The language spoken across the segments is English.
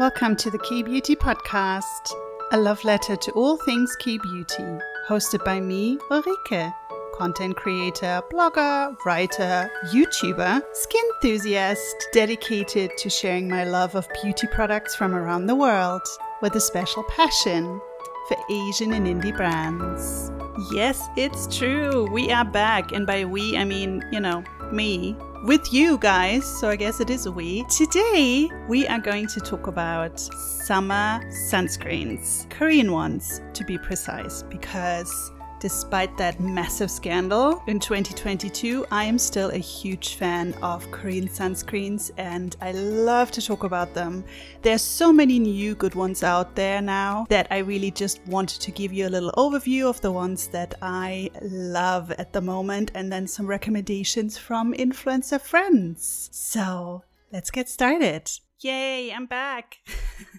Welcome to the K-Beauty Podcast, a love letter to all things K-Beauty, hosted by me, Ulrike, content creator, blogger, writer, YouTuber, skin enthusiast, dedicated to sharing my love of beauty products from around the world with a special passion for Asian and indie brands. Yes, it's true. We are back. And by we, I mean, you know, me with you guys. So I guess it is a we. Today, we are going to talk about summer sunscreens, Korean ones to be precise, because Despite that massive scandal in 2022, I am still a huge fan of Korean sunscreens and I love to talk about them. There's so many new good ones out there now that I really just wanted to give you a little overview of the ones that I love at the moment and then some recommendations from influencer friends. So let's get started. Yay, I'm back.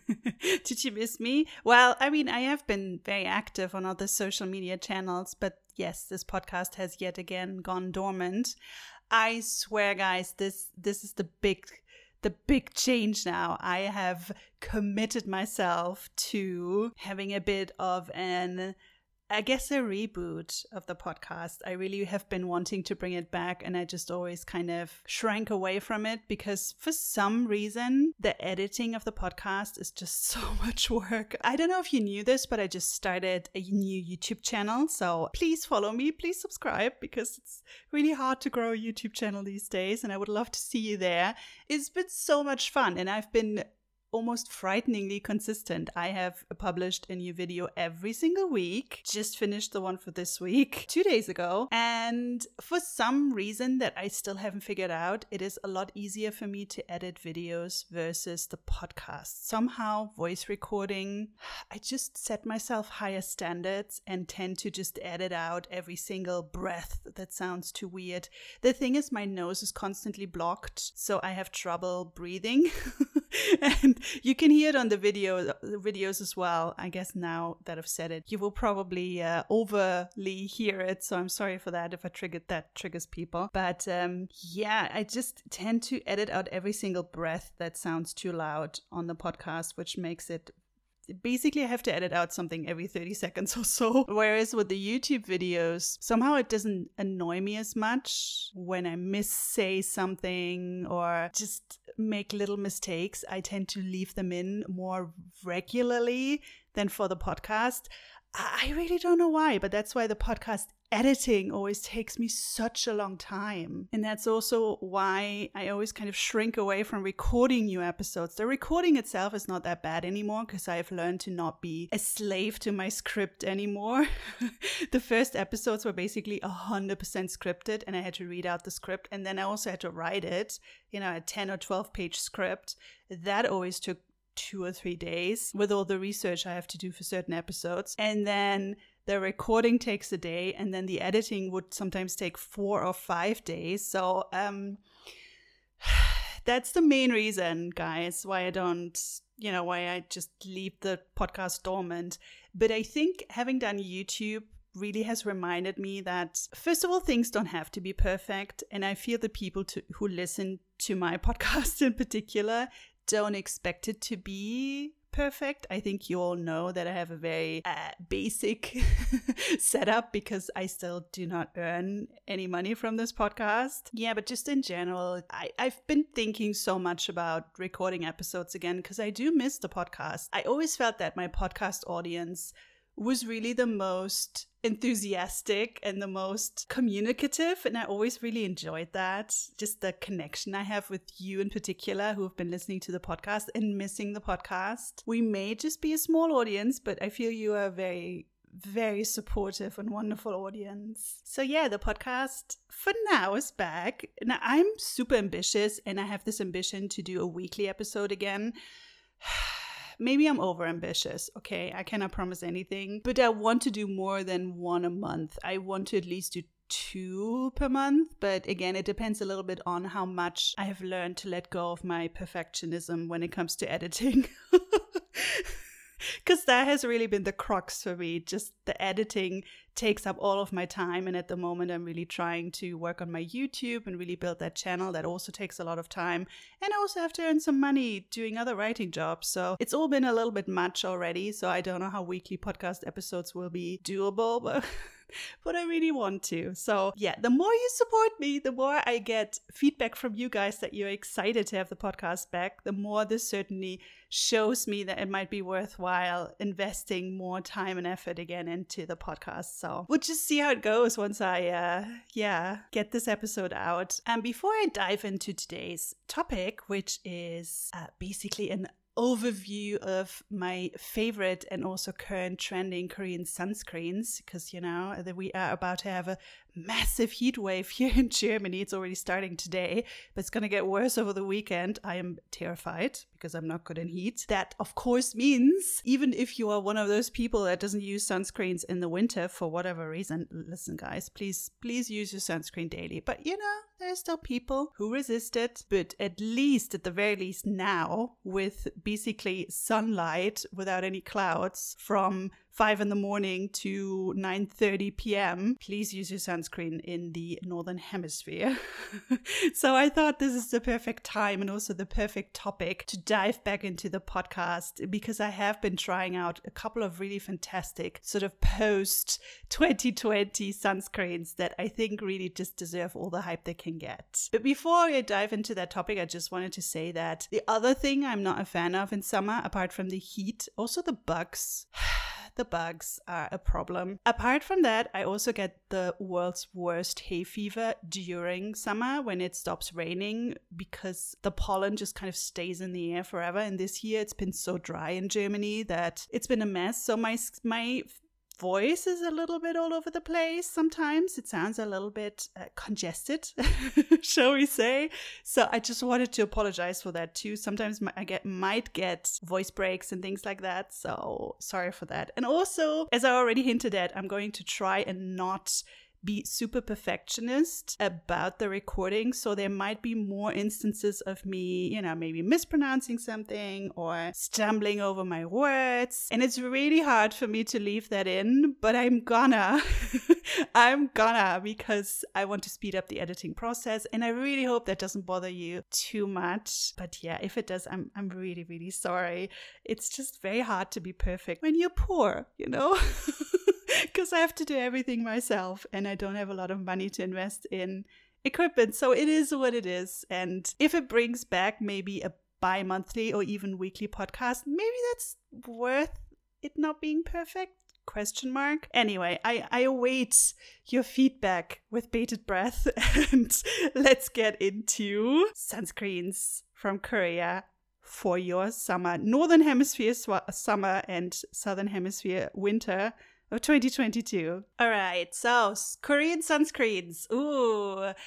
Did you miss me? Well, I mean, I have been very active on other social media channels, but yes, this podcast has yet again gone dormant. I swear, guys, this this is the big the big change now. I have committed myself to having a bit of an I guess a reboot of the podcast. I really have been wanting to bring it back and I just always kind of shrank away from it because for some reason the editing of the podcast is just so much work. I don't know if you knew this, but I just started a new YouTube channel. So please follow me, please subscribe because it's really hard to grow a YouTube channel these days and I would love to see you there. It's been so much fun and I've been almost frighteningly consistent. I have published a new video every single week. Just finished the one for this week two days ago. And for some reason that I still haven't figured out, it is a lot easier for me to edit videos versus the podcast. Somehow, voice recording, I just set myself higher standards and tend to just edit out every single breath that sounds too weird. The thing is, my nose is constantly blocked, so I have trouble breathing. and you can hear it on the video the videos as well. I guess now that I've said it, you will probably uh, overly hear it. So I'm sorry for that if I triggered that triggers people. But um, yeah, I just tend to edit out every single breath that sounds too loud on the podcast, which makes it basically I have to edit out something every 30 seconds or so. Whereas with the YouTube videos, somehow it doesn't annoy me as much when I miss say something or just make little mistakes. I tend to leave them in more regularly than for the podcast. I really don't know why, but that's why the podcast editing always takes me such a long time. And that's also why I always kind of shrink away from recording new episodes. The recording itself is not that bad anymore because I've learned to not be a slave to my script anymore. the first episodes were basically 100% scripted and I had to read out the script and then I also had to write it, you know, a 10 or 12 page script. That always took two or three days with all the research I have to do for certain episodes. And then the recording takes a day and then the editing would sometimes take four or five days. So um that's the main reason guys why i don't you know why i just leave the podcast dormant. But i think having done youtube really has reminded me that first of all things don't have to be perfect and i feel the people to, who listen to my podcast in particular don't expect it to be perfect. I think you all know that I have a very uh, basic setup because I still do not earn any money from this podcast. Yeah, but just in general, I, I've been thinking so much about recording episodes again because I do miss the podcast. I always felt that my podcast audience was really the most enthusiastic and the most communicative. And I always really enjoyed that. Just the connection I have with you in particular, who have been listening to the podcast and missing the podcast. We may just be a small audience, but I feel you are a very very supportive and wonderful audience. So yeah, the podcast for now is back. Now I'm super ambitious and I have this ambition to do a weekly episode again. maybe I'm over ambitious. Okay, I cannot promise anything, but I want to do more than one a month. I want to at least do two per month. But again, it depends a little bit on how much I have learned to let go of my perfectionism when it comes to editing. Because that has really been the crux for me. Just the editing takes up all of my time. And at the moment, I'm really trying to work on my YouTube and really build that channel. That also takes a lot of time. And I also have to earn some money doing other writing jobs. So it's all been a little bit much already. So I don't know how weekly podcast episodes will be doable, but. but I really want to. So, yeah, the more you support me, the more I get feedback from you guys that you're excited to have the podcast back, the more this certainly shows me that it might be worthwhile investing more time and effort again into the podcast. So, we'll just see how it goes once I, uh, yeah, get this episode out. And before I dive into today's topic, which is uh, basically an overview of my favorite and also current trending Korean sunscreens because you know that we are about to have a massive heat wave here in Germany. It's already starting today, but it's going to get worse over the weekend. I am terrified because I'm not good in heat. That, of course, means even if you are one of those people that doesn't use sunscreens in the winter for whatever reason, listen, guys, please, please use your sunscreen daily. But you know, there are still people who resist it. But at least, at the very least, now with basically sunlight without any clouds from 5 in the morning to 9:30 p.m. Please use your sunscreen in the northern hemisphere. so I thought this is the perfect time and also the perfect topic to dive back into the podcast because I have been trying out a couple of really fantastic sort of post 2020 sunscreens that I think really just deserve all the hype they can get. But before I dive into that topic, I just wanted to say that the other thing I'm not a fan of in summer apart from the heat, also the bugs the bugs are a problem. Apart from that, I also get the world's worst hay fever during summer when it stops raining because the pollen just kind of stays in the air forever. And this year it's been so dry in Germany that it's been a mess. So my my voice is a little bit all over the place sometimes. It sounds a little bit uh, congested, shall we say. So I just wanted to apologize for that too. Sometimes I get might get voice breaks and things like that. So sorry for that. And also, as I already hinted at, I'm going to try and not be super perfectionist about the recording. So there might be more instances of me, you know, maybe mispronouncing something or stumbling over my words. And it's really hard for me to leave that in, but I'm gonna. I'm gonna because I want to speed up the editing process. And I really hope that doesn't bother you too much. But yeah, if it does, I'm, I'm really, really sorry. It's just very hard to be perfect when you're poor, you know? because I have to do everything myself and I don't have a lot of money to invest in equipment. So it is what it is. And if it brings back maybe a bi monthly or even weekly podcast, maybe that's worth it not being perfect question mark anyway i i await your feedback with bated breath and let's get into sunscreens from korea for your summer northern hemisphere summer and southern hemisphere winter of 2022. All right, so Korean sunscreens. Ooh.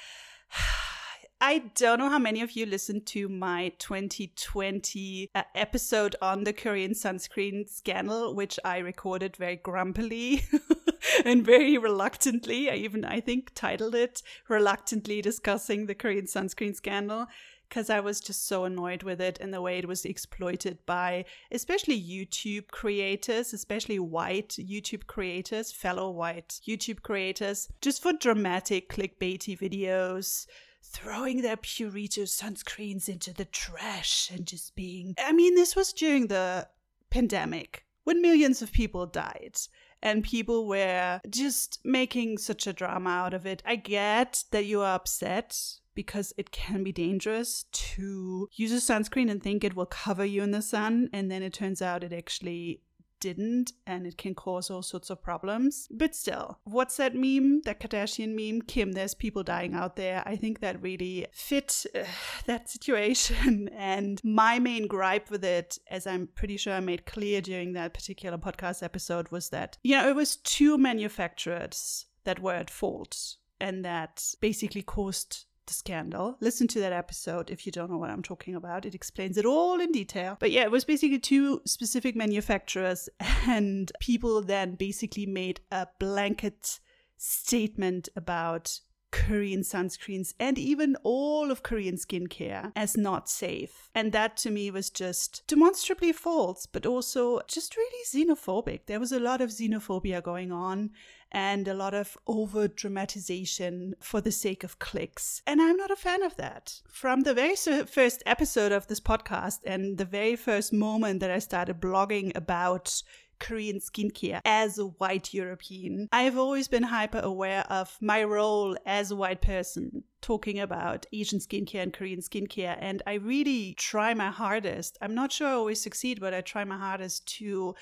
I don't know how many of you listened to my 2020 uh, episode on the Korean sunscreen scandal, which I recorded very grumpily and very reluctantly. I even, I think, titled it Reluctantly Discussing the Korean Sunscreen Scandal because I was just so annoyed with it and the way it was exploited by especially YouTube creators, especially white YouTube creators, fellow white YouTube creators, just for dramatic clickbaity videos throwing their Purito sunscreens into the trash and just being. I mean, this was during the pandemic when millions of people died and people were just making such a drama out of it. I get that you are upset because it can be dangerous to use a sunscreen and think it will cover you in the sun, and then it turns out it actually didn't and it can cause all sorts of problems. But still, what's that meme? That Kardashian meme? Kim, there's people dying out there. I think that really fit uh, that situation. And my main gripe with it, as I'm pretty sure I made clear during that particular podcast episode, was that, you know, it was two manufacturers that were at fault and that basically caused the scandal. Listen to that episode if you don't know what I'm talking about. It explains it all in detail. But yeah, it was basically two specific manufacturers, and people then basically made a blanket statement about Korean sunscreens and even all of Korean skincare as not safe. And that to me was just demonstrably false, but also just really xenophobic. There was a lot of xenophobia going on and a lot of over dramatization for the sake of clicks. And I'm not a fan of that. From the very first episode of this podcast and the very first moment that I started blogging about Korean skincare as a white European. I've always been hyper aware of my role as a white person talking about Asian skincare and Korean skincare. And I really try my hardest. I'm not sure I always succeed, but I try my hardest to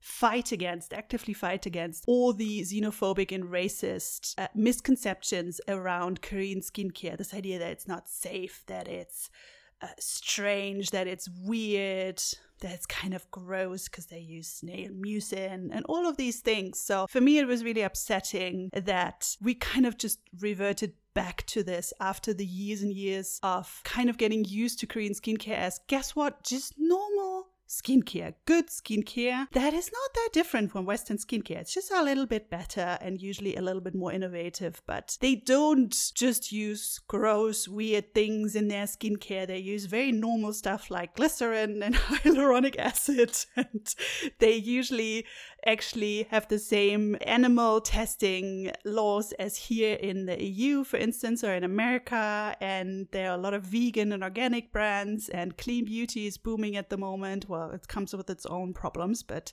fight against, actively fight against all the xenophobic and racist uh, misconceptions around Korean skincare. This idea that it's not safe, that it's uh, strange, that it's weird, that it's kind of gross because they use snail mucin and all of these things. So for me, it was really upsetting that we kind of just reverted back to this after the years and years of kind of getting used to Korean skincare as guess what? Just normal skincare, good skincare, that is not that different from Western skincare. It's just a little bit better and usually a little bit more innovative, but they don't just use gross, weird things in their skincare. They use very normal stuff like glycerin and hyaluronic acid, and they usually actually have the same animal testing laws as here in the EU, for instance, or in America. And there are a lot of vegan and organic brands, and clean beauty is booming at the moment. Well, it comes with its own problems, but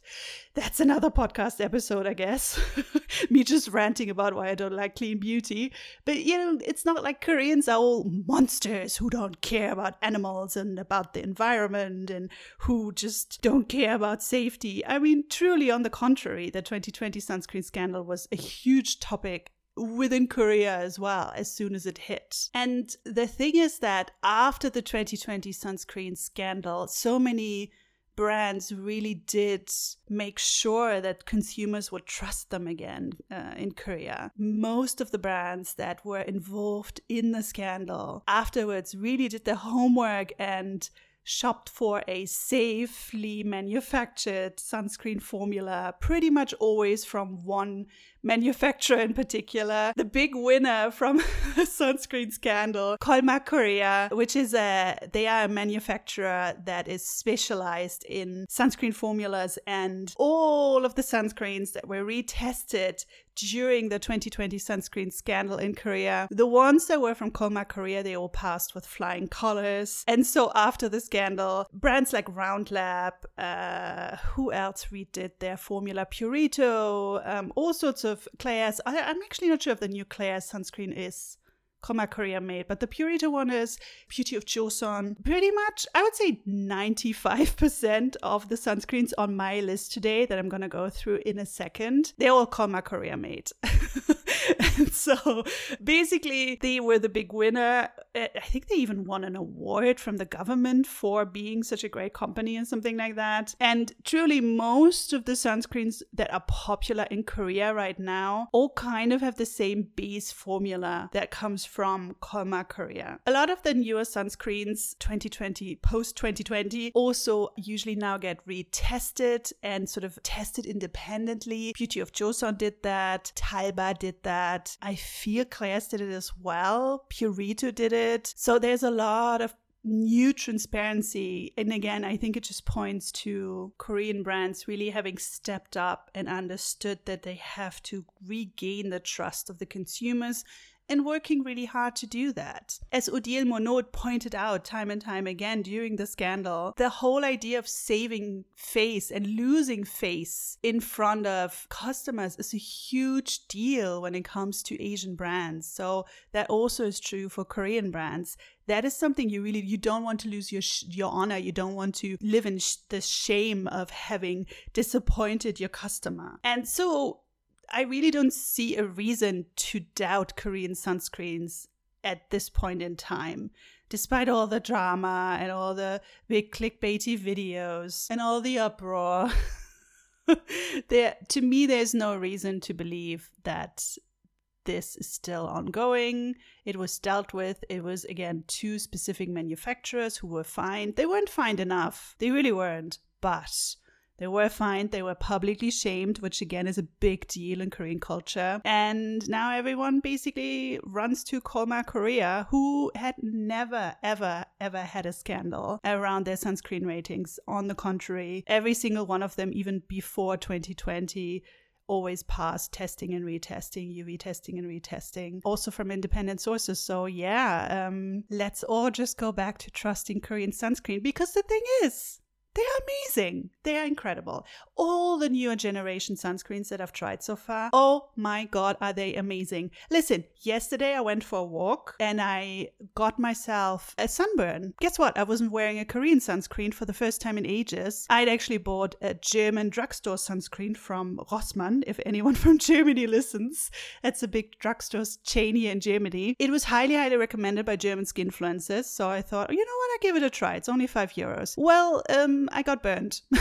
that's another podcast episode, I guess. Me just ranting about why I don't like clean beauty. But, you know, it's not like Koreans are all monsters who don't care about animals and about the environment and who just don't care about safety. I mean, truly, on the contrary, the 2020 sunscreen scandal was a huge topic within Korea as well as soon as it hit. And the thing is that after the 2020 sunscreen scandal, so many brands really did make sure that consumers would trust them again uh, in Korea. Most of the brands that were involved in the scandal afterwards really did their homework and shopped for a safely manufactured sunscreen formula, pretty much always from one manufacturer in particular. The big winner from the sunscreen scandal, Kolmar Korea, which is a they are a manufacturer that is specialized in sunscreen formulas and all of the sunscreens that were retested during the 2020 sunscreen scandal in Korea. The ones that were from Kolmar Korea, they all passed with flying colors. And so after the scandal, brands like Round Lab, uh, who else redid their formula? Purito, um, all sorts of Klairs. I, am actually not sure if the new Klairs sunscreen is Kolmar Korea made, but the Purito one is Beauty of Joseon. Pretty much, I would say 95% of the sunscreens on my list today that I'm gonna go through in a second, they're all Kolmar Korea made. and so basically, they were the big winner. Uh, I think they even won an award from the government for being such a great company and something like that. And truly, most of the sunscreens that are popular in Korea right now all kind of have the same base formula that comes from Kolmar Korea. A lot of the newer sunscreens, 2020, post 2020, also usually now get retested and sort of tested independently. Beauty of Joseon did that, d'Alba did that. I feel Klairs did it as well. Purito did it. So there's a lot of new transparency. And again, I think it just points to Korean brands really having stepped up and understood that they have to regain the trust of the consumers and working really hard to do that. As Odile Monod pointed out time and time again during the scandal, the whole idea of saving face and losing face in front of customers is a huge deal when it comes to Asian brands. So that also is true for Korean brands that is something you really you don't want to lose your sh- your honor you don't want to live in sh- the shame of having disappointed your customer and so I really don't see a reason to doubt Korean sunscreens at this point in time. Despite all the drama and all the big clickbaity videos and all the uproar, there to me there's no reason to believe that this is still ongoing. It was dealt with. It was again two specific manufacturers who were fined. They weren't fined enough. They really weren't. But They were fined, they were publicly shamed, which again is a big deal in Korean culture. And now everyone basically runs to Kolmar Korea, who had never, ever, ever had a scandal around their sunscreen ratings. On the contrary, every single one of them, even before 2020, always passed testing and retesting, UV testing and retesting, also from independent sources. So, yeah, um, let's all just go back to trusting Korean sunscreen because the thing is, they are amazing. They are incredible. All the newer generation sunscreens that I've tried so far, oh my God, are they amazing. Listen, yesterday I went for a walk and I got myself a sunburn. Guess what? I wasn't wearing a Korean sunscreen for the first time in ages. I'd actually bought a German drugstore sunscreen from Rossmann, if anyone from Germany listens. It's a big drugstore chain here in Germany. It was highly, highly recommended by German skinfluencers. So I thought, you know what? I give it a try. It's only five euros. Well, um, I got burned.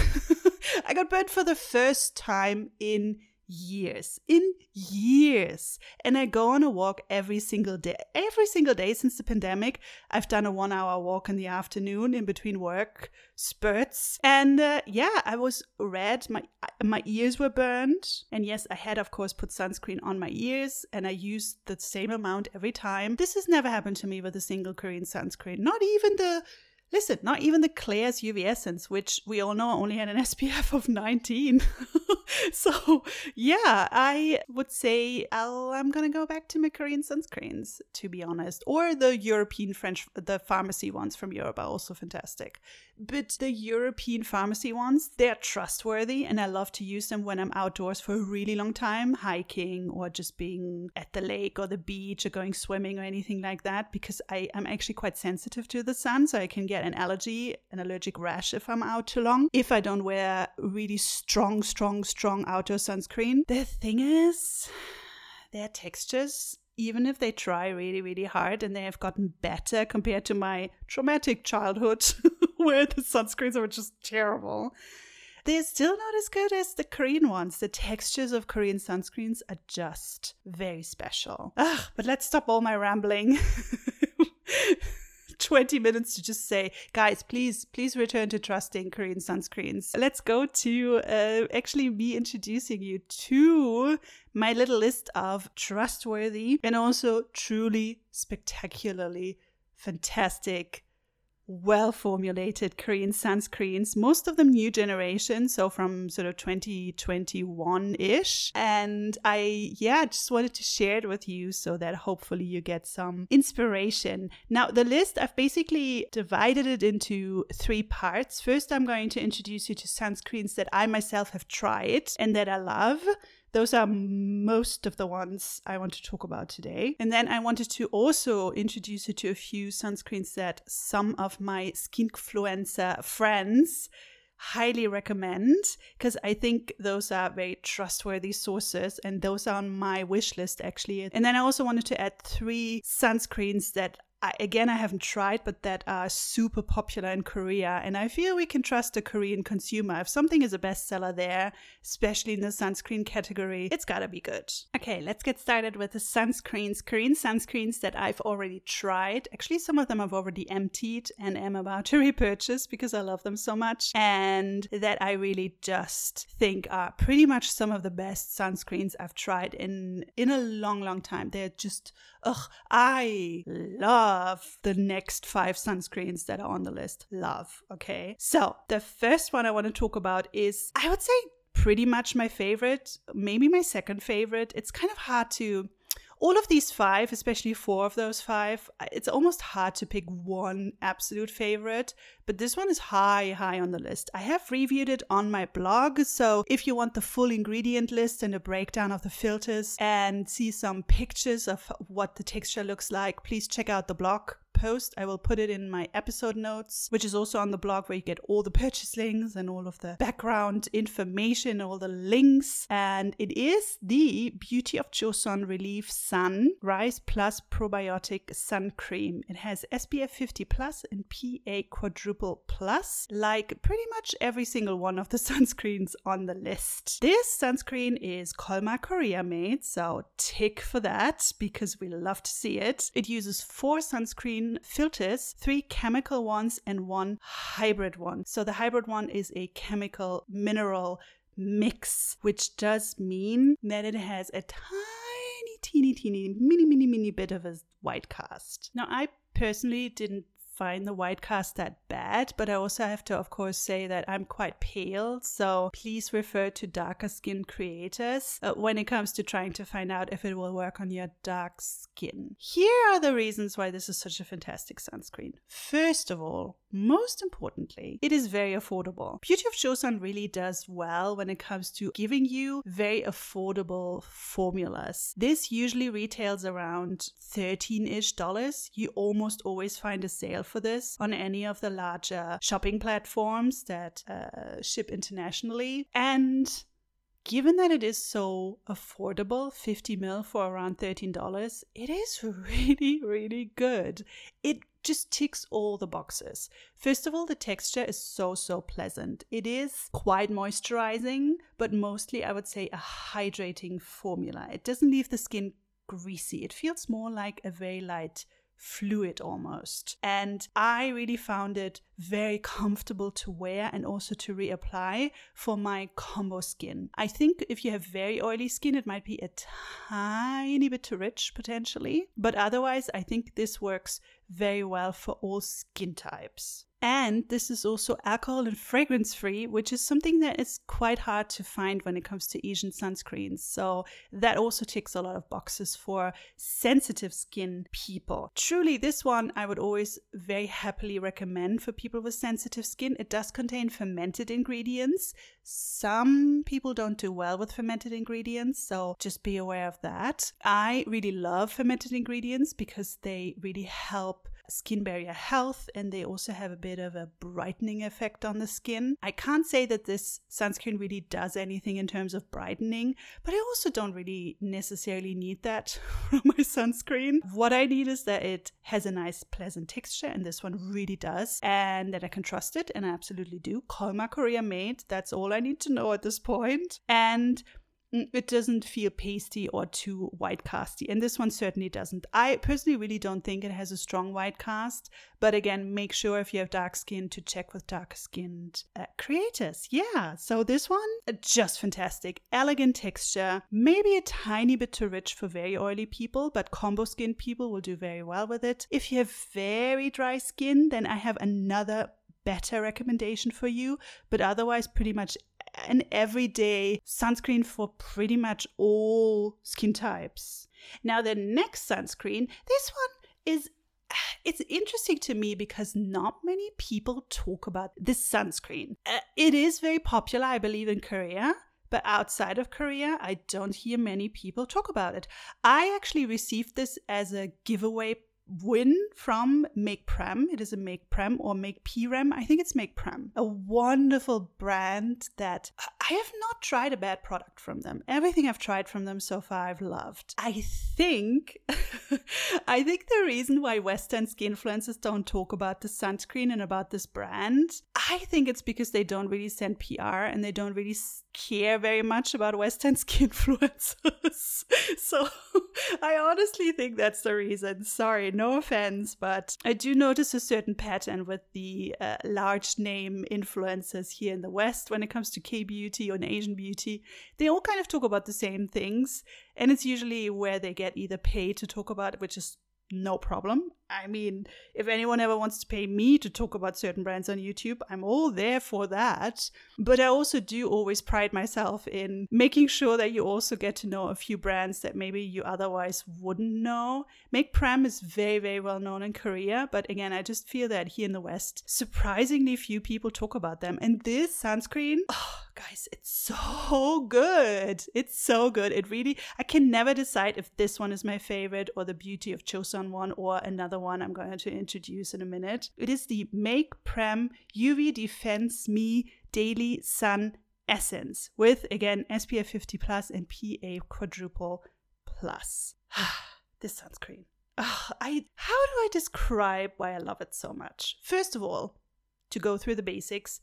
I got burned for the first time in years, in years. And I go on a walk every single day. Every single day since the pandemic, I've done a one hour walk in the afternoon in between work spurts. And uh, yeah, I was red. My, my ears were burned. And yes, I had, of course, put sunscreen on my ears and I used the same amount every time. This has never happened to me with a single Korean sunscreen. Not even the Listen, not even the Klairs UV Essence, which we all know only had an SPF of 19. so, yeah, I would say I'll, I'm going to go back to my Korean sunscreens, to be honest. Or the European French, the pharmacy ones from Europe are also fantastic. But the European pharmacy ones, they're trustworthy and I love to use them when I'm outdoors for a really long time, hiking or just being at the lake or the beach or going swimming or anything like that, because I am actually quite sensitive to the sun. So I can get an allergy, an allergic rash if I'm out too long. If I don't wear really strong, strong, strong outdoor sunscreen. The thing is, their textures even if they try really, really hard and they have gotten better compared to my traumatic childhood where the sunscreens were just terrible, they're still not as good as the Korean ones. The textures of Korean sunscreens are just very special. Ugh, but let's stop all my rambling. 20 minutes to just say, guys, please, please return to trusting Korean sunscreens. Let's go to uh, actually me introducing you to my little list of trustworthy and also truly spectacularly fantastic well formulated Korean sunscreens, most of them new generation, so from sort of 2021 ish. And I, yeah, just wanted to share it with you so that hopefully you get some inspiration. Now, the list, I've basically divided it into three parts. First, I'm going to introduce you to sunscreens that I myself have tried and that I love. Those are most of the ones I want to talk about today. And then I wanted to also introduce you to a few sunscreens that some of my skinfluencer friends highly recommend because I think those are very trustworthy sources and those are on my wish list actually. And then I also wanted to add three sunscreens that I, again, I haven't tried, but that are super popular in Korea. And I feel we can trust the Korean consumer. If something is a bestseller there, especially in the sunscreen category, it's gotta be good. Okay, let's get started with the sunscreens, Korean sunscreens that I've already tried. Actually, some of them I've already emptied and am about to repurchase because I love them so much. And that I really just think are pretty much some of the best sunscreens I've tried in in a long, long time. They're just ugh, I love the next five sunscreens that are on the list. Love. Okay. So the first one I want to talk about is, I would say, pretty much my favorite, maybe my second favorite. It's kind of hard to all of these five, especially four of those five, uh, it's almost hard to pick one absolute favorite, but this one is high, high on the list. I have reviewed it on my blog, so if you want the full ingredient list and a breakdown of the filters and see some pictures of what the texture looks like, please check out the blog post. I will put it in my episode notes, which is also on the blog where you get all the purchase links and all of the background information, all the links. And it is the Beauty of Joseon Relief Sun Rice Plus Probiotic Sun Cream. It has SPF 50 plus and PA quadruple plus, like pretty much every single one of the sunscreens on the list. This sunscreen is Kolmar Korea made, so tick for that because we love to see it. It uses four sunscreen filters, three chemical ones and one hybrid one. So the hybrid one is a chemical mineral mix, which does mean that it has a tiny, teeny, teeny, mini, mini, mini bit of a white cast. Now, I personally didn't find the white cast that bad, but I also have to, of course, say that I'm quite pale. So please refer to darker skin creators uh, when it comes to trying to find out if it will work on your dark skin. Here are the reasons why this is such a fantastic sunscreen. First of all, most importantly, it is very affordable. Beauty of Joseon really does well when it comes to giving you very affordable formulas. This usually retails around 13 ish dollars. You almost always find a sale for this on any of the larger shopping platforms that uh, ship internationally. And given that it is so affordable 50 mil for around $13 it is really really good. It just ticks all the boxes. First of all the texture is so so pleasant. It is quite moisturizing but mostly i would say a hydrating formula. It doesn't leave the skin greasy. It feels more like a very light fluid almost. And I really found it very comfortable to wear and also to reapply for my combo skin. I think if you have very oily skin, it might be a tiny bit too rich potentially, but otherwise, I think this works very well for all skin types. And this is also alcohol and fragrance free, which is something that is quite hard to find when it comes to Asian sunscreens. So that also ticks a lot of boxes for sensitive skin people. Truly, this one I would always very happily recommend for people with sensitive skin. It does contain fermented ingredients. Some people don't do well with fermented ingredients, so just be aware of that. I really love fermented ingredients because they really help skin barrier health and they also have a bit of a brightening effect on the skin. I can't say that this sunscreen really does anything in terms of brightening, but I also don't really necessarily need that from my sunscreen. What I need is that it has a nice pleasant texture and this one really does and that I can trust it and I absolutely do. Kolmar Korea made, that's all I need to know at this point. And it doesn't feel pasty or too white casty and this one certainly doesn't. I personally really don't think it has a strong white cast but again make sure if you have dark skin to check with dark skinned uh, creators. Yeah so this one uh, just fantastic. Elegant texture maybe a tiny bit too rich for very oily people but combo skin people will do very well with it. If you have very dry skin then i have another better recommendation for you but otherwise pretty much an everyday sunscreen for pretty much all skin types. Now, the next sunscreen, this one is it's interesting to me because not many people talk about this sunscreen. Uh, it is very popular, I believe, in Korea. But outside of Korea, I don't hear many people talk about it. I actually received this as a giveaway win from Make Prem. It is a Make Prem or Make Prem. I think it's Make Prem. A wonderful brand that I have not tried a bad product from them. Everything I've tried from them so far I've loved. I think I think the reason why Western skin influencers don't talk about the sunscreen and about this brand, I think it's because they don't really send PR and they don't really care very much about Western skin influencers. so I honestly think that's the reason. Sorry, no offense, but I do notice a certain pattern with the uh, large name influencers here in the West when it comes to K beauty or Asian beauty. They all kind of talk about the same things, and it's usually where they get either paid to talk about it, which is no problem. I mean, if anyone ever wants to pay me to talk about certain brands on YouTube, I'm all there for that. But I also do always pride myself in making sure that you also get to know a few brands that maybe you otherwise wouldn't know. Make Prem is very, very well known in Korea, but again, I just feel that here in the West, surprisingly few people talk about them. And this sunscreen, oh, guys, it's so good. It's so good. It really, I can never decide if this one is my favorite or the Beauty of Joseon one or another one I'm going to introduce in a minute. It is the Make Prem UV Defense Me Daily Sun Essence with again SPF 50 plus and PA quadruple plus. this sunscreen. Oh, I how do I describe why I love it so much? First of all, to go through the basics,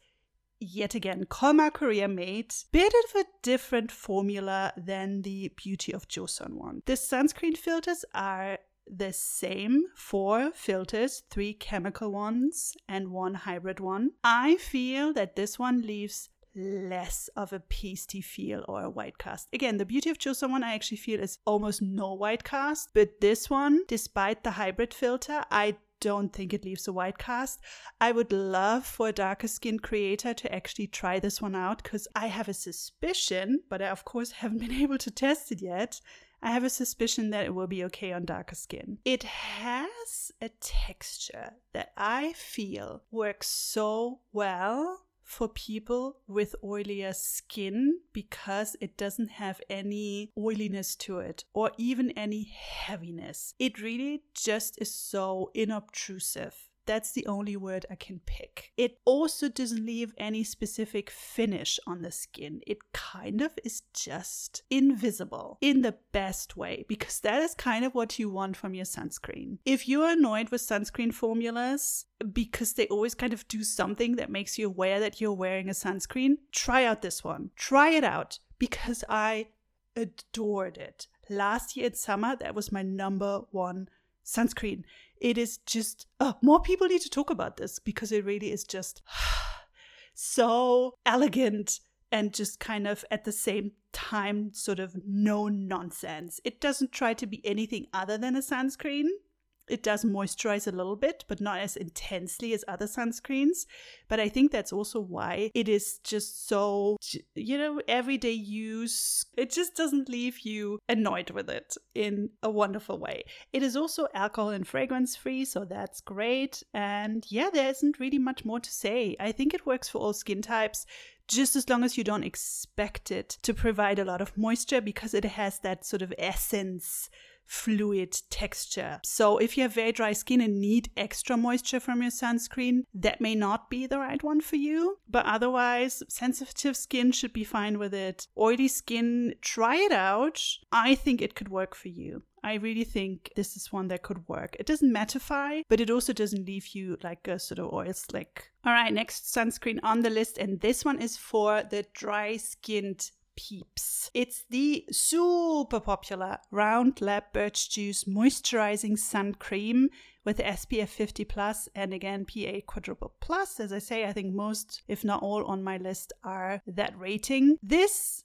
yet again, Kolmar Korea made bit of a different formula than the Beauty of Joseon one. The sunscreen filters are the same four filters, three chemical ones and one hybrid one. I feel that this one leaves less of a pasty feel or a white cast. Again, the beauty of Joseon one I actually feel is almost no white cast, but this one, despite the hybrid filter, I don't think it leaves a white cast. I would love for a darker skinned creator to actually try this one out because I have a suspicion, but I of course haven't been able to test it yet. I have a suspicion that it will be okay on darker skin. It has a texture that I feel works so well for people with oilier skin because it doesn't have any oiliness to it or even any heaviness. It really just is so inobtrusive. That's the only word I can pick. It also doesn't leave any specific finish on the skin. It kind of is just invisible in the best way because that is kind of what you want from your sunscreen. If you're annoyed with sunscreen formulas because they always kind of do something that makes you aware that you're wearing a sunscreen, try out this one. Try it out because I adored it. Last year in summer, that was my number one sunscreen. It is just, oh, more people need to talk about this because it really is just so elegant and just kind of at the same time, sort of no nonsense. It doesn't try to be anything other than a sunscreen. It does moisturize a little bit, but not as intensely as other sunscreens. But I think that's also why it is just so, you know, everyday use. It just doesn't leave you annoyed with it in a wonderful way. It is also alcohol and fragrance free, so that's great. And yeah, there isn't really much more to say. I think it works for all skin types just as long as you don't expect it to provide a lot of moisture because it has that sort of essence fluid texture. So if you have very dry skin and need extra moisture from your sunscreen, that may not be the right one for you. But otherwise, sensitive skin should be fine with it. Oily skin, try it out. I think it could work for you. I really think this is one that could work. It doesn't mattify, but it also doesn't leave you like a sort of oil slick. All right, next sunscreen on the list, and this one is for the dry skinned peeps. It's the super popular Round Lab Birch Juice Moisturizing Sun Cream with SPF 50 plus and again PA quadruple plus. As I say, I think most, if not all, on my list are that rating. This,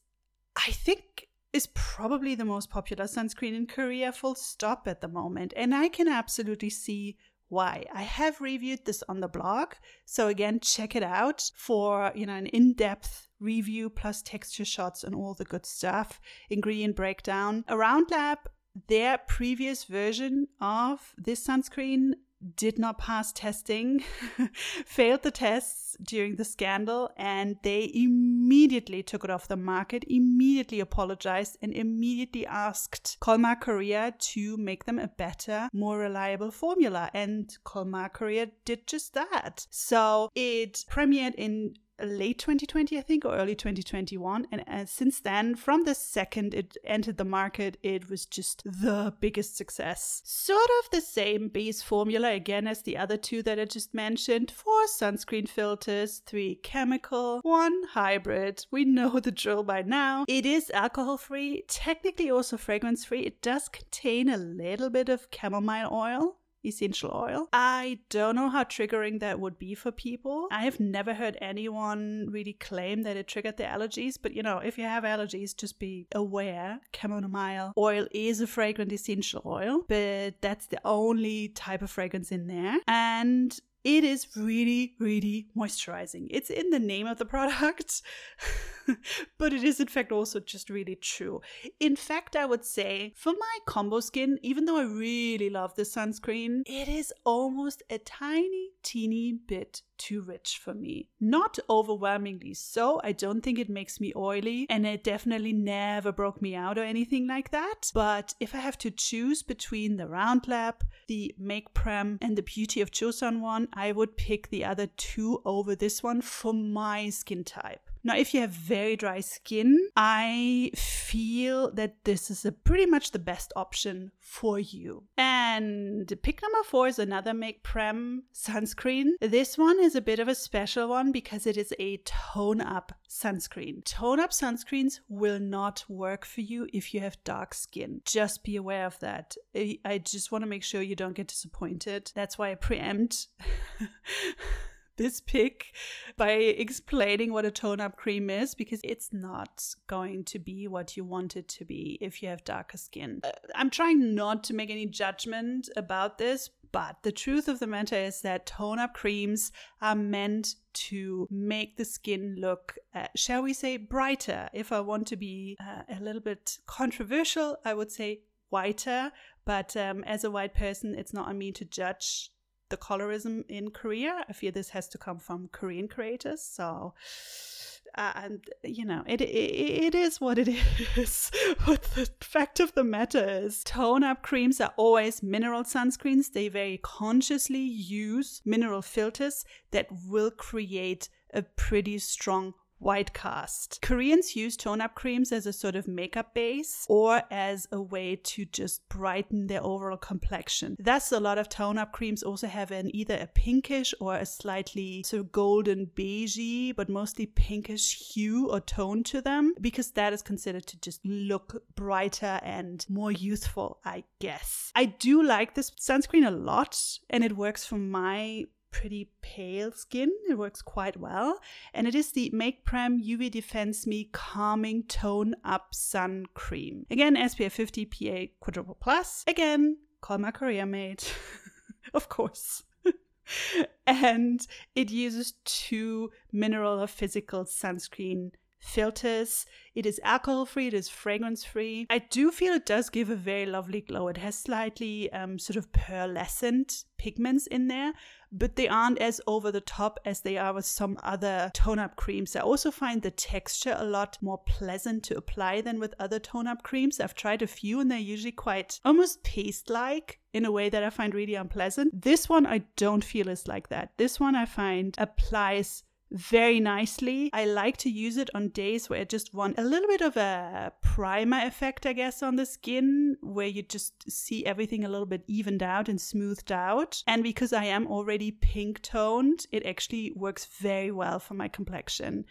I think, is probably the most popular sunscreen in Korea, full stop at the moment. And I can absolutely see why. I have reviewed this on the blog. So again, check it out for, you know, an in-depth review plus texture shots and all the good stuff, ingredient breakdown. Around Lab, their previous version of this sunscreen did not pass testing, failed the tests during the scandal, and they immediately took it off the market, immediately apologized, and immediately asked Kolmar Korea to make them a better, more reliable formula. And Kolmar Korea did just that. So it premiered in late 2020, I think, or early 2021. And uh, since then, from the second it entered the market, it was just the biggest success. Sort of the same base formula again as the other two that I just mentioned four sunscreen filters, three chemical, one hybrid. We know the drill by now. It is alcohol free, technically also fragrance free. It does contain a little bit of chamomile oil essential oil. I don't know how triggering that would be for people. I have never heard anyone really claim that it triggered their allergies, but you know, if you have allergies, just be aware chamomile oil is a fragrant essential oil, but that's the only type of fragrance in there. And it is really, really moisturizing. It's in the name of the product, but it is, in fact, also just really true. In fact, I would say for my combo skin, even though I really love the sunscreen, it is almost a tiny, teeny bit too rich for me. Not overwhelmingly so. I don't think it makes me oily, and it definitely never broke me out or anything like that. But if I have to choose between the Round Lab, the Make Prem, and the Beauty of Joseon one, I would pick the other two over this one for my skin type. Now, if you have very dry skin, I feel that this is pretty much the best option for you. And pick number four is another Make Prem sunscreen. This one is a bit of a special one because it is a tone up sunscreen. Tone up sunscreens will not work for you if you have dark skin. Just be aware of that. I just want to make sure you don't get disappointed. That's why I preempt. this pick by explaining what a tone up cream is because it's not going to be what you want it to be if you have darker skin. Uh, I'm trying not to make any judgment about this, but the truth of the matter is that tone up creams are meant to make the skin look, uh, shall we say, brighter. If I want to be uh, a little bit controversial, I would say whiter. But um, as a white person, it's not on me to judge the colorism in Korea. I feel this has to come from Korean creators. So, uh, and you know, it, it it is what it is. but the fact of the matter is, tone up creams are always mineral sunscreens. They very consciously use mineral filters that will create a pretty strong white cast. Koreans use tone up creams as a sort of makeup base or as a way to just brighten their overall complexion. Thus, a lot of tone up creams also have an either a pinkish or a slightly sort of golden beigey, but mostly pinkish hue or tone to them because that is considered to just look brighter and more youthful, I guess. I do like this sunscreen a lot and it works for my pretty pale skin. It works quite well. And it is the Make Prem UV Defense Me Calming Tone Up Sun Cream. Again, SPF 50 PA quadruple plus. Again, Kolmar Korea made. of course. and it uses two mineral or physical sunscreen filters. It is alcohol free, it is fragrance free. I do feel it does give a very lovely glow. It has slightly um, sort of pearlescent pigments in there, but they aren't as over the top as they are with some other tone up creams. I also find the texture a lot more pleasant to apply than with other tone up creams. I've tried a few and they're usually quite almost paste like in a way that I find really unpleasant. This one I don't feel is like that. This one I find applies very nicely. I like to use it on days where I just want a little bit of a primer effect, I guess, on the skin, where you just see everything a little bit evened out and smoothed out. And because I am already pink toned, it actually works very well for my complexion.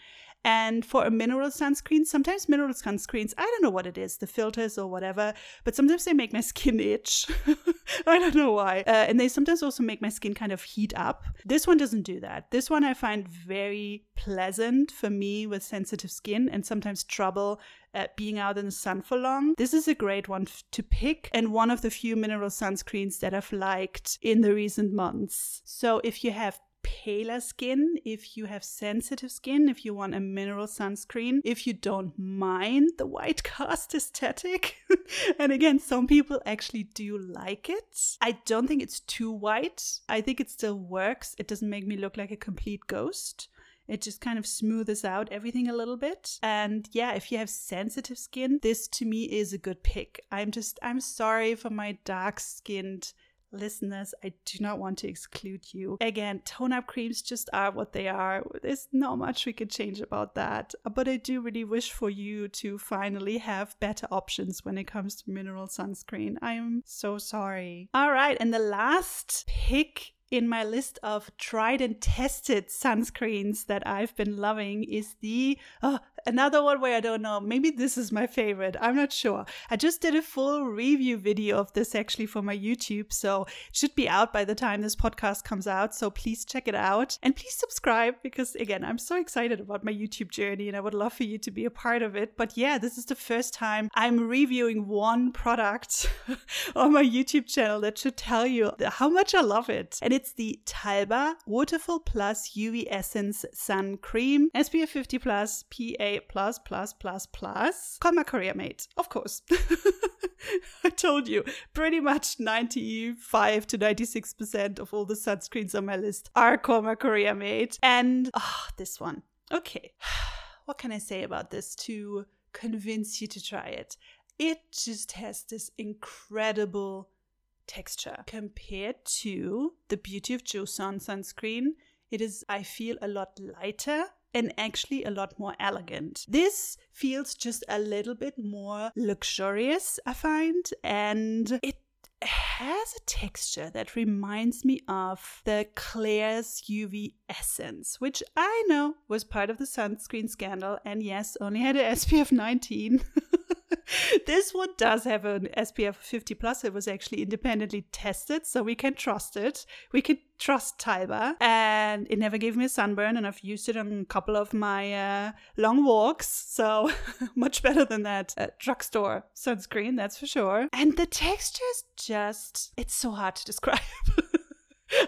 And for a mineral sunscreen, sometimes mineral sunscreens, I don't know what it is, the filters or whatever, but sometimes they make my skin itch. I don't know why. Uh, and they sometimes also make my skin kind of heat up. This one doesn't do that. This one I find very pleasant for me with sensitive skin and sometimes trouble uh, being out in the sun for long. This is a great one f- to pick and one of the few mineral sunscreens that I've liked in the recent months. So if you have paler skin, if you have sensitive skin, if you want a mineral sunscreen, if you don't mind the white cast aesthetic. and again, some people actually do like it. I don't think it's too white. I think it still works. It doesn't make me look like a complete ghost. It just kind of smooths out everything a little bit. And yeah, if you have sensitive skin, this to me is a good pick. I'm just, I'm sorry for my dark skinned listeners, I do not want to exclude you. Again, tone up creams just are what they are. There's not much we can change about that. Uh, but I do really wish for you to finally have better options when it comes to mineral sunscreen. I am so sorry. All right, and the last pick in my list of tried and tested sunscreens that I've been loving is the oh, another one where I don't know, maybe this is my favorite. I'm not sure. I just did a full review video of this actually for my YouTube, so it should be out by the time this podcast comes out. So please check it out and please subscribe because again, I'm so excited about my YouTube journey and I would love for you to be a part of it. But yeah, this is the first time I'm reviewing one product on my YouTube channel that should tell you how much I love it. And it's the d'Alba Waterful Plus UV Essence Sun Cream SPF 50 Plus PA plus plus plus plus. Kolmar Korea mate, of course. I told you, pretty much 95 to 96% of all the sunscreens on my list are my Korea mate. And oh, this one. Okay. What can I say about this to convince you to try it? It just has this incredible texture compared to the Beauty of Joseon sunscreen. It is, I feel, a lot lighter and actually a lot more elegant. This feels just a little bit more luxurious, I find, and it has a texture that reminds me of the Klairs UV Essence, which I know was part of the sunscreen scandal and yes, only had a SPF 19. this one does have an SPF 50 plus. It was actually independently tested, so we can trust it. We can trust d'Alba, and it never gave me a sunburn. And I've used it on a couple of my uh, long walks, so much better than that uh, drugstore sunscreen, that's for sure. And the texture is just—it's so hard to describe.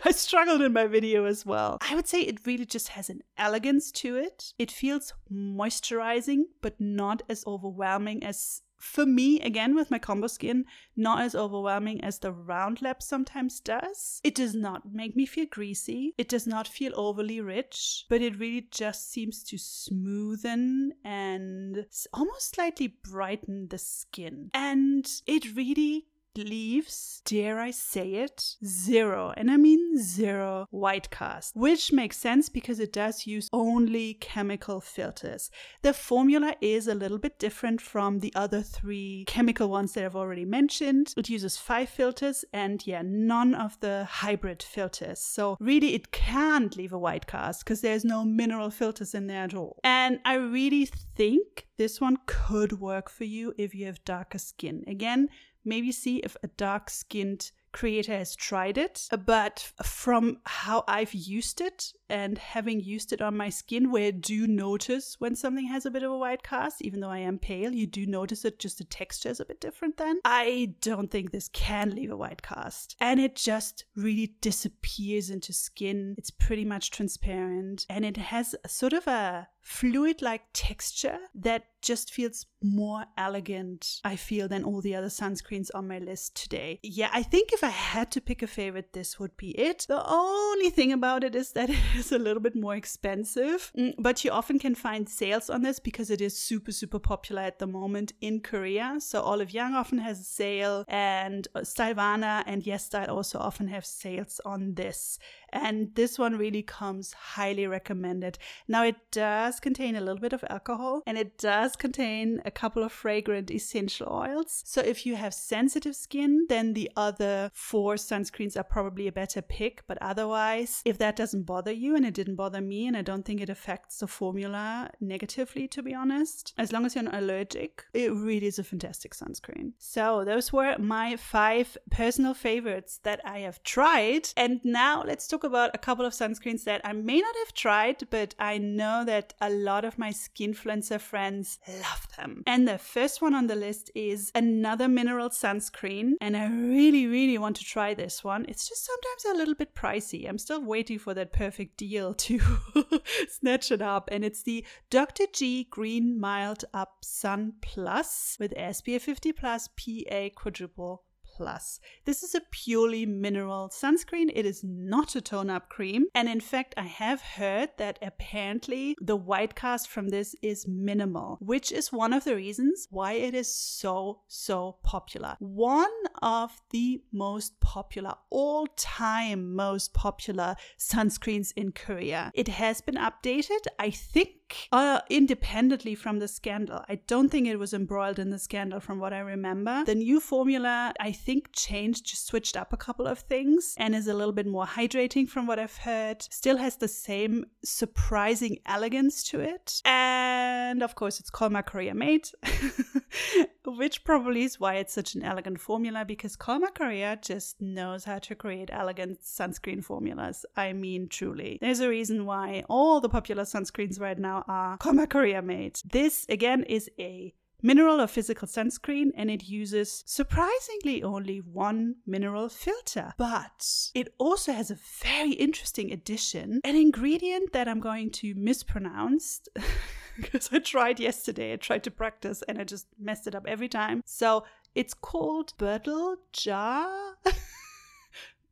I struggled in my video as well. I would say it really just has an elegance to it. It feels moisturizing, but not as overwhelming as for me, again, with my combo skin, not as overwhelming as the round lab sometimes does. It does not make me feel greasy. It does not feel overly rich, but it really just seems to smoothen and almost slightly brighten the skin. And it really leaves, dare I say it, zero, and I mean zero white cast, which makes sense because it does use only chemical filters. The formula is a little bit different from the other three chemical ones that I've already mentioned. It uses five filters and yeah, none of the hybrid filters. So really it can't leave a white cast because there's no mineral filters in there at all. And I really think this one could work for you if you have darker skin. Again, maybe see if a dark skinned creator has tried it. But from how I've used it and having used it on my skin, where I do notice when something has a bit of a white cast, even though I am pale, you do notice it, just the texture is a bit different then. I don't think this can leave a white cast. And it just really disappears into skin. It's pretty much transparent and it has sort of a fluid like texture that just feels more elegant, I feel, than all the other sunscreens on my list today. Yeah, I think if I had to pick a favorite, this would be it. The only thing about it is that is a little bit more expensive, mm, but you often can find sales on this because it is super, super popular at the moment in Korea. So Olive Young often has a sale, and Stylevana and Yes Style also often have sales on this. And this one really comes highly recommended. Now, it does contain a little bit of alcohol and it does contain a couple of fragrant essential oils. So, if you have sensitive skin, then the other four sunscreens are probably a better pick. But otherwise, if that doesn't bother you, and it didn't bother me, and I don't think it affects the formula negatively, to be honest, as long as you're not allergic, it really is a fantastic sunscreen. So, those were my five personal favorites that I have tried. And now let's talk talk about a couple of sunscreens that I may not have tried, but I know that a lot of my skinfluencer friends love them. And the first one on the list is another mineral sunscreen, and I really, really want to try this one. It's just sometimes a little bit pricey. I'm still waiting for that perfect deal to snatch it up, and it's the Dr. G Green Mild Up Sun Plus with SPF 50 plus PA quadruple Plus. This is a purely mineral sunscreen. It is not a tone up cream. And in fact, I have heard that apparently the white cast from this is minimal, which is one of the reasons why it is so, so popular. One of the most popular, all time most popular sunscreens in Korea. It has been updated, I think uh, independently from the scandal. I don't think it was embroiled in the scandal from what I remember. The new formula, I think, changed, just switched up a couple of things and is a little bit more hydrating from what I've heard. Still has the same surprising elegance to it. And of course, it's Kolmar Korea made, which probably is why it's such an elegant formula because Kolmar Korea just knows how to create elegant sunscreen formulas. I mean, truly. There's a reason why all the popular sunscreens right now are Kolmar Korea made. This, again, is a mineral or physical sunscreen and it uses surprisingly only one mineral filter. But it also has a very interesting addition, an ingredient that I'm going to mispronounce. because I tried yesterday, I tried to practice and I just messed it up every time. So it's called Bottle Jar.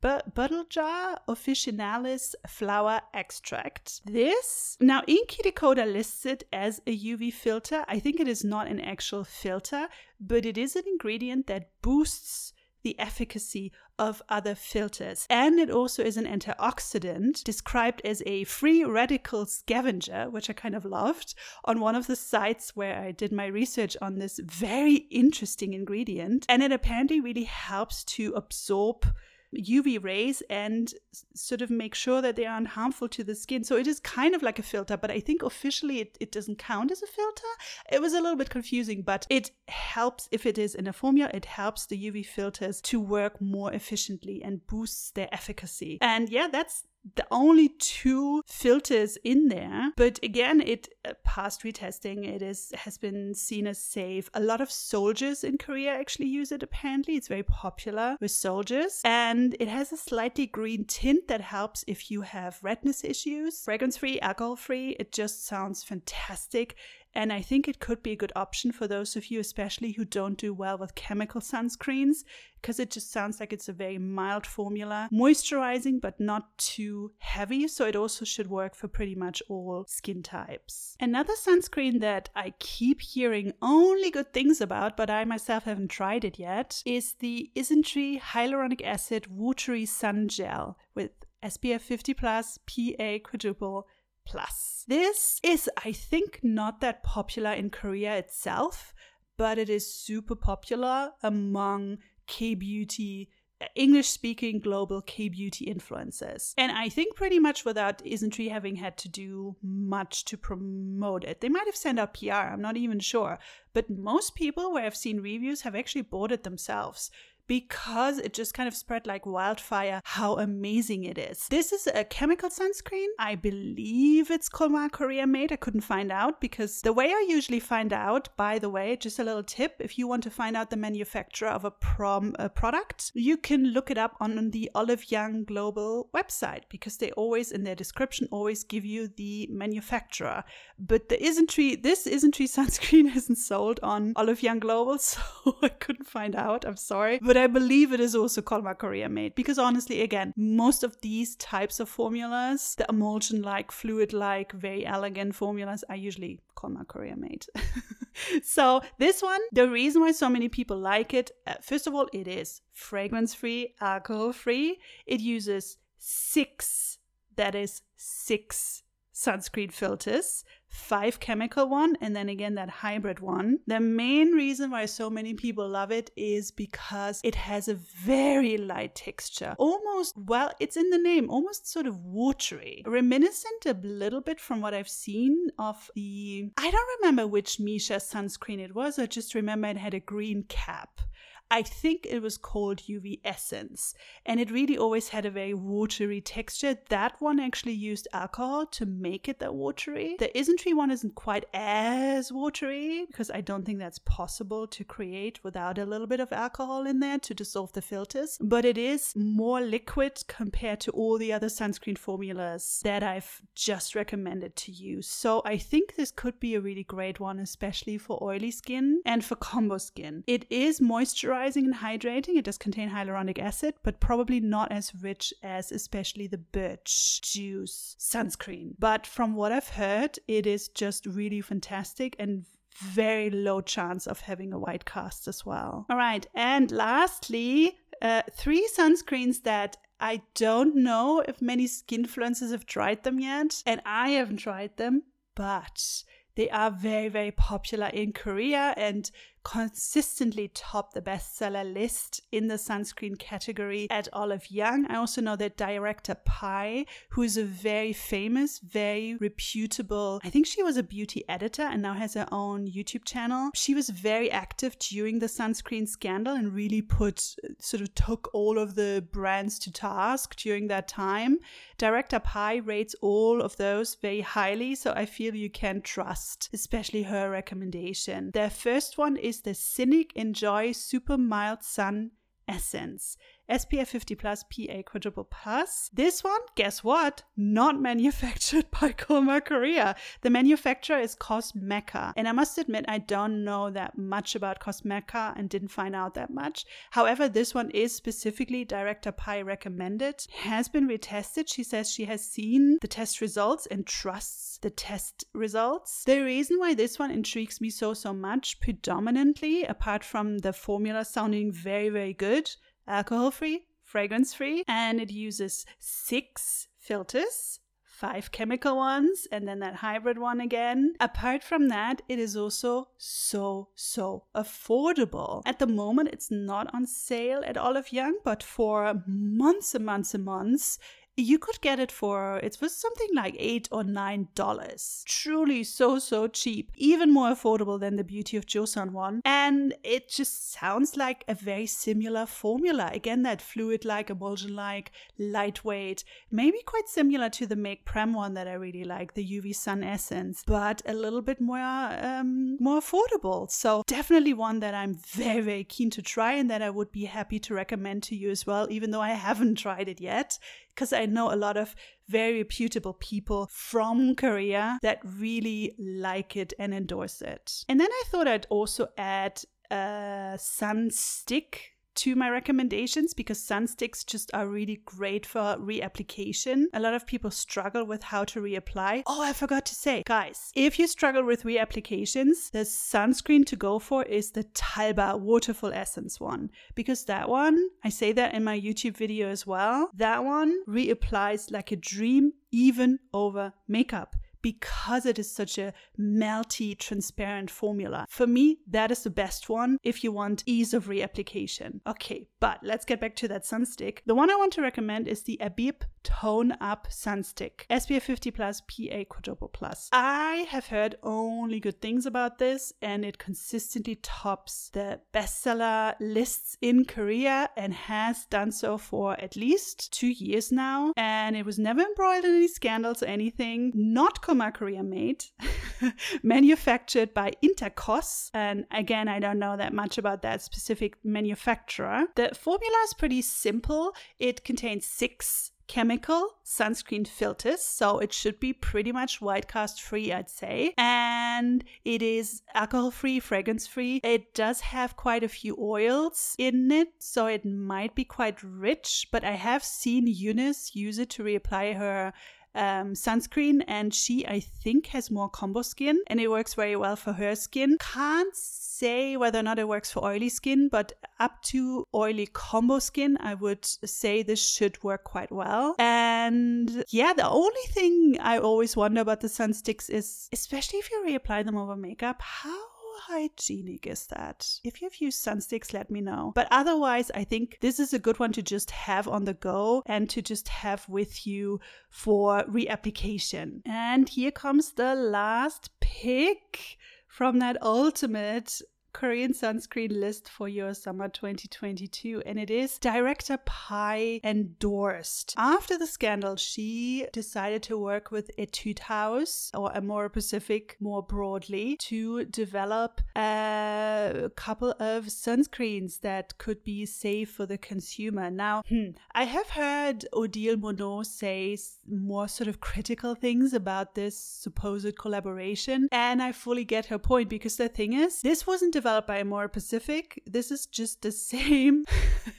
Buddleja officinalis flower extract. This, now INCIDecoder lists it as a UV filter. I think it is not an actual filter, but it is an ingredient that boosts the efficacy of other filters. And it also is an antioxidant described as a free radical scavenger, which I kind of loved on one of the sites where I did my research on this very interesting ingredient. And it apparently really helps to absorb UV rays and sort of make sure that they aren't harmful to the skin. So it is kind of like a filter, but I think officially it, it doesn't count as a filter. It was a little bit confusing, but it helps if it is in a formula, it helps the UV filters to work more efficiently and boosts their efficacy. And yeah, that's the only two filters in there but again it uh, passed retesting. It is has been seen as safe. A lot of soldiers in korea actually use it apparently. It's very popular with soldiers. And it has a slightly green tint that helps if you have redness issues. Fragrance free alcohol free it just sounds fantastic and I think it could be a good option for those of you, especially who don't do well with chemical sunscreens, because it just sounds like it's a very mild formula, moisturizing but not too heavy. So it also should work for pretty much all skin types. Another sunscreen that I keep hearing only good things about, but I myself haven't tried it yet, is the Isntree Hyaluronic Acid Watery Sun Gel with SPF 50 plus PA quadruple plus. This is, I think, not that popular in Korea itself, but it is super popular among K beauty. Uh, English speaking global K beauty influencers. And I think pretty much without Isntree having had to do much to promote it. They might have sent out PR, I'm not even sure. But most people where I've seen reviews have actually bought it themselves because it just kind of spread like wildfire how amazing it is. This is a chemical sunscreen. I believe it's Kolmar Korea made. I couldn't find out because the way I usually find out, by the way, just a little tip if you want to find out the manufacturer of a, prom, a product, you can look it up on the Olive Young Global website because they always, in their description, always give you the manufacturer. But the Isntree, this Isntree sunscreen isn't sold on Olive Young Global, so I couldn't find out. I'm sorry. But but I believe it is also Kolmar Korea made because honestly, again, most of these types of formulas, the emulsion like, fluid like, very elegant formulas, are usually Kolmar Korea made. so this one, the reason why so many people like it, uh, first of all, it is fragrance free, alcohol free. It uses six, that is six sunscreen filters five chemical one and then again that hybrid one. The main reason why so many people love it is because it has a very light texture. Almost, well, it's in the name, almost sort of watery. Reminiscent a little bit from what I've seen of the, I don't remember which Missha sunscreen it was. I just remember it had a green cap. I think it was called UV Essence, and it really always had a very watery texture. That one actually used alcohol to make it that watery. The Isntree one isn't quite as watery because I don't think that's possible to create without a little bit of alcohol in there to dissolve the filters, but it is more liquid compared to all the other sunscreen formulas that I've just recommended to you. So I think this could be a really great one, especially for oily skin and for combo skin. It is moisturizing moisturizing and hydrating. It does contain hyaluronic acid, but probably not as rich as especially the birch juice sunscreen. But from what I've heard, it is just really fantastic and very low chance of having a white cast as well. All right, and lastly, uh, three sunscreens that I don't know if many skin influencers have tried them yet, and I haven't tried them, but they are very, very popular in Korea and consistently top the bestseller list in the sunscreen category at Olive Young. I also know that director Pai, who is a very famous, very reputable, I think she was a beauty editor and now has her own YouTube channel. She was very active during the sunscreen scandal and really put, uh, sort of took all of the brands to task during that time. Director Pai rates all of those very highly, so I feel you can trust, especially her recommendation. The first one is is the Scinic Enjoy Super Mild Sun Essence. SPF 50 plus PA quadruple plus. This one, guess what? Not manufactured by Kolmar Korea. The manufacturer is Cosmecca. And I must admit, I don't know that much about Cosmecca and didn't find out that much. However, this one is specifically Director Pai recommended, has been retested. She says she has seen the test results and trusts the test results. The reason why this one intrigues me so, so much, predominantly, apart from the formula sounding very, very good, alcohol free, fragrance free, and it uses six filters five chemical ones and then that hybrid one again. Apart from that, it is also so, so affordable. At the moment, it's not on sale at Olive Young, but for months and months and months, you could get it for it was something like eight or nine dollars. Truly so so cheap even more affordable than the beauty of joseon one. And it just sounds like a very similar formula. Again that fluid like emulsion like lightweight maybe quite similar to the make prem one that i really like the uv sun essence but a little bit more um, more affordable. So definitely one that i'm very very keen to try and that i would be happy to recommend to you as well even though i haven't tried it yet because I know a lot of very reputable people from Korea that really like it and endorse it. And then I thought I'd also add a sun stick to my recommendations because sunsticks just are really great for reapplication. A lot of people struggle with how to reapply. Oh, I forgot to say, guys, if you struggle with reapplications, the sunscreen to go for is the d'Alba Waterful Essence one because that one, I say that in my YouTube video as well, that one reapplies like a dream even over makeup because it is such a melty, transparent formula. For me, that is the best one if you want ease of reapplication. Okay, but let's get back to that sunstick. The one I want to recommend is the Abib Tone Up Sunstick, SPF 50 plus PA quadruple plus. I have heard only good things about this, and it consistently tops the bestseller lists in Korea and has done so for at least two years now. And it was never embroiled in any scandals or anything. Not Kolmar Korea made, manufactured by Intercos. And again, I don't know that much about that specific manufacturer. The formula is pretty simple. It contains six chemical sunscreen filters, so it should be pretty much white cast free, I'd say. And it is alcohol free, fragrance free. It does have quite a few oils in it, so it might be quite rich, but I have seen Eunice use it to reapply her um, sunscreen, and she, I think, has more combo skin, and it works very well for her skin. Can't say whether or not it works for oily skin, but up to oily combo skin, I would say this should work quite well. And yeah, the only thing I always wonder about the sun sticks is, especially if you reapply them over makeup, how hygienic is that? If you've used sunsticks, let me know. But otherwise, I think this is a good one to just have on the go and to just have with you for reapplication. And here comes the last pick from that ultimate Korean sunscreen list for your summer 2022, and it is Director Pai endorsed. After the scandal, she decided to work with Etude House or Amore Pacific more broadly to develop a couple of sunscreens that could be safe for the consumer. Now, hmm, I have heard Odile Monod say more sort of critical things about this supposed collaboration, and I fully get her point because the thing is, this wasn't developed by Amore Pacific. This is just the same,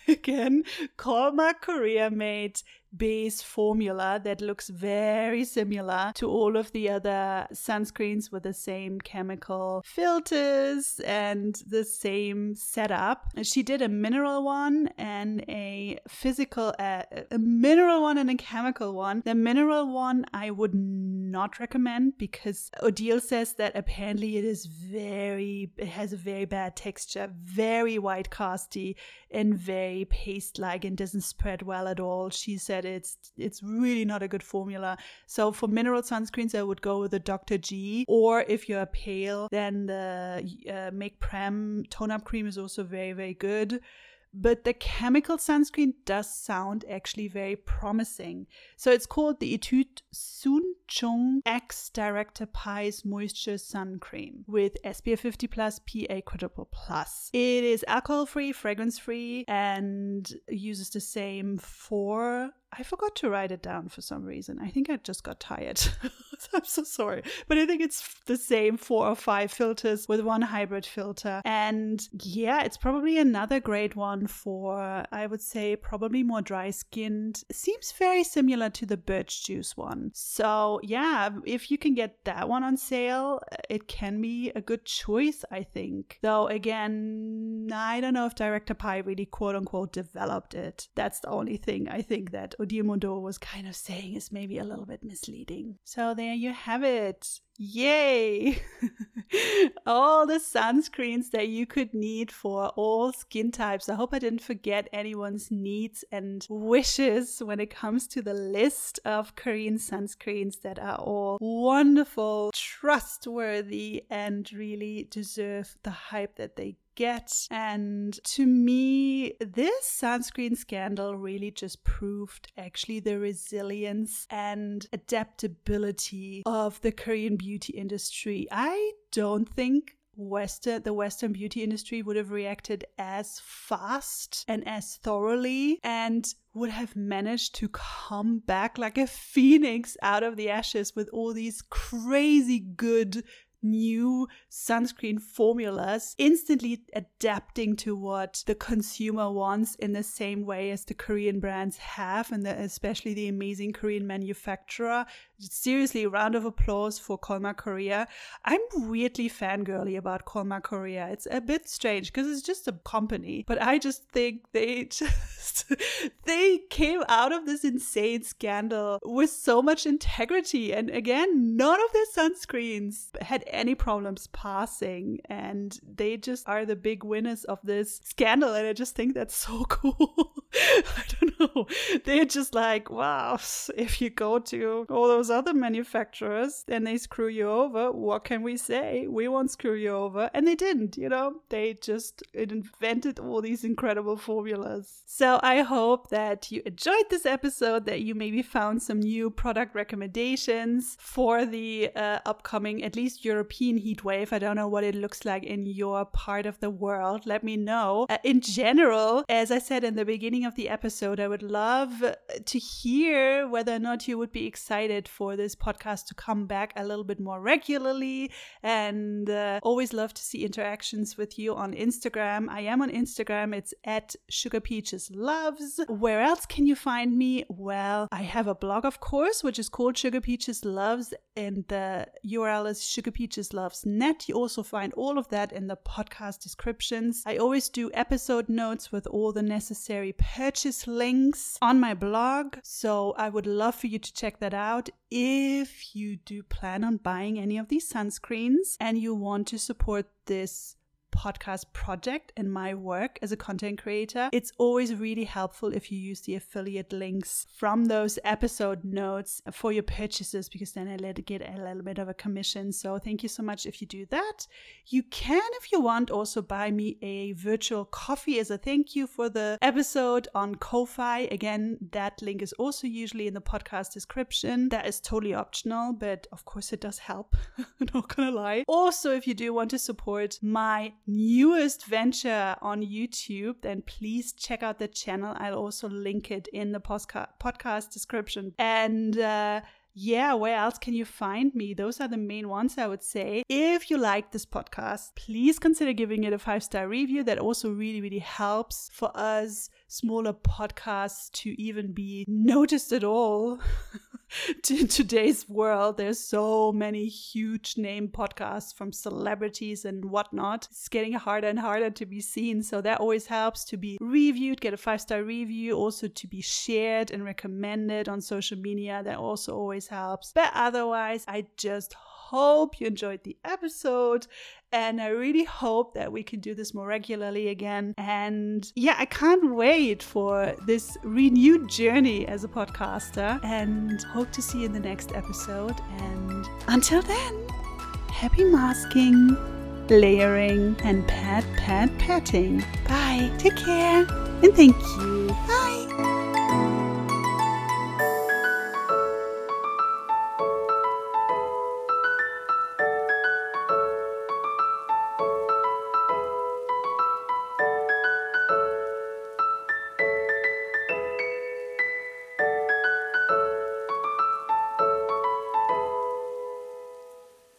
again, Kolmar Korea made base formula that looks very similar to all of the other sunscreens with the same chemical filters and the same setup. She did a mineral one and a physical, uh, a mineral one and a chemical one. The mineral one I would not recommend because Odile says that apparently it is very, it has a very bad texture, very white casty and very paste like and doesn't spread well at all. She said that it's it's really not a good formula. So for mineral sunscreens, I would go with the Dr. G. Or if you're pale, then the uh, Make Prem tone up cream is also very very good but the chemical sunscreen does sound actually very promising. So it's called the Etude Soon Jung X Director Pai's Moisture Sun Cream with SPF 50 plus PA quadruple plus. It is alcohol free, fragrance free, and uses the same four I forgot to write it down for some reason. I think I just got tired. I'm so sorry. But I think it's the same four or five filters with one hybrid filter. And yeah, it's probably another great one for, I would say, probably more dry skinned. Seems very similar to the birch juice one. So yeah, if you can get that one on sale, uh, it can be a good choice, I think. Though again, I don't know if Director Pie really quote unquote developed it. That's the only thing I think that Odile was kind of saying is maybe a little bit misleading. So there you have it. Yay! all the sunscreens that you could need for all skin types. I hope I didn't forget anyone's needs and wishes when it comes to the list of Korean sunscreens that are all wonderful, trustworthy, and really deserve the hype that they get. And to me, this sunscreen scandal really just proved actually the resilience and adaptability of the Korean beauty industry. I don't think Western the Western beauty industry would have reacted as fast and as thoroughly and would have managed to come back like a phoenix out of the ashes with all these crazy good new sunscreen formulas, instantly adapting to what the consumer wants in the same way as the Korean brands have, and the, especially the amazing Korean manufacturer. Seriously, round of applause for Kolmar Korea. I'm weirdly fangirly about Kolmar Korea. It's a bit strange because it's just a company, but I just think they just they came out of this insane scandal with so much integrity. And again, none of their sunscreens had any problems passing and they just are the big winners of this scandal and i just think that's so cool i don't know they're just like wow if you go to all those other manufacturers and they screw you over what can we say we won't screw you over and they didn't you know they just invented all these incredible formulas so i hope that you enjoyed this episode that you maybe found some new product recommendations for the uh, upcoming at least European heat wave. I don't know what it looks like in your part of the world. Let me know. Uh, in general, as I said in the beginning of the episode, I would love to hear whether or not you would be excited for this podcast to come back a little bit more regularly. And uh, always love to see interactions with you on Instagram. I am on Instagram. It's at Sugar Peaches Loves. Where else can you find me? Well, I have a blog, of course, which is called Sugar Peaches Loves, and the URL is Sugar Peaches Loves Net. You also find all of that in the podcast descriptions. I always do episode notes with all the necessary purchase links on my blog. So I would love for you to check that out if you do plan on buying any of these sunscreens and you want to support this podcast project and my work as a content creator, it's always really helpful if you use the affiliate links from those episode notes for your purchases because then I let get a little bit of a commission. So thank you so much if you do that. You can, if you want, also buy me a virtual coffee as a thank you for the episode on Ko-Fi. Again, that link is also usually in the podcast description. That is totally optional, but of course it does help. Not gonna lie. Also, if you do want to support my newest venture on YouTube, then please check out the channel. I'll also link it in the podcast description. And uh, yeah, where else can you find me? Those are the main ones I would say. If you like this podcast, please consider giving it a five star review. That also really, really helps for us smaller podcasts to even be noticed at all. in today's world, there's so many huge name podcasts from celebrities and whatnot. It's getting harder and harder to be seen. So that always helps to be reviewed, get a five star review, also to be shared and recommended on social media. That also always helps. But otherwise, I just hope you enjoyed the episode. And I really hope that we can do this more regularly again. And yeah, I can't wait for this renewed journey as a podcaster and hope to see you in the next episode. And until then, happy masking, layering, and pat, pat, patting. Bye. Take care. And thank you. Bye.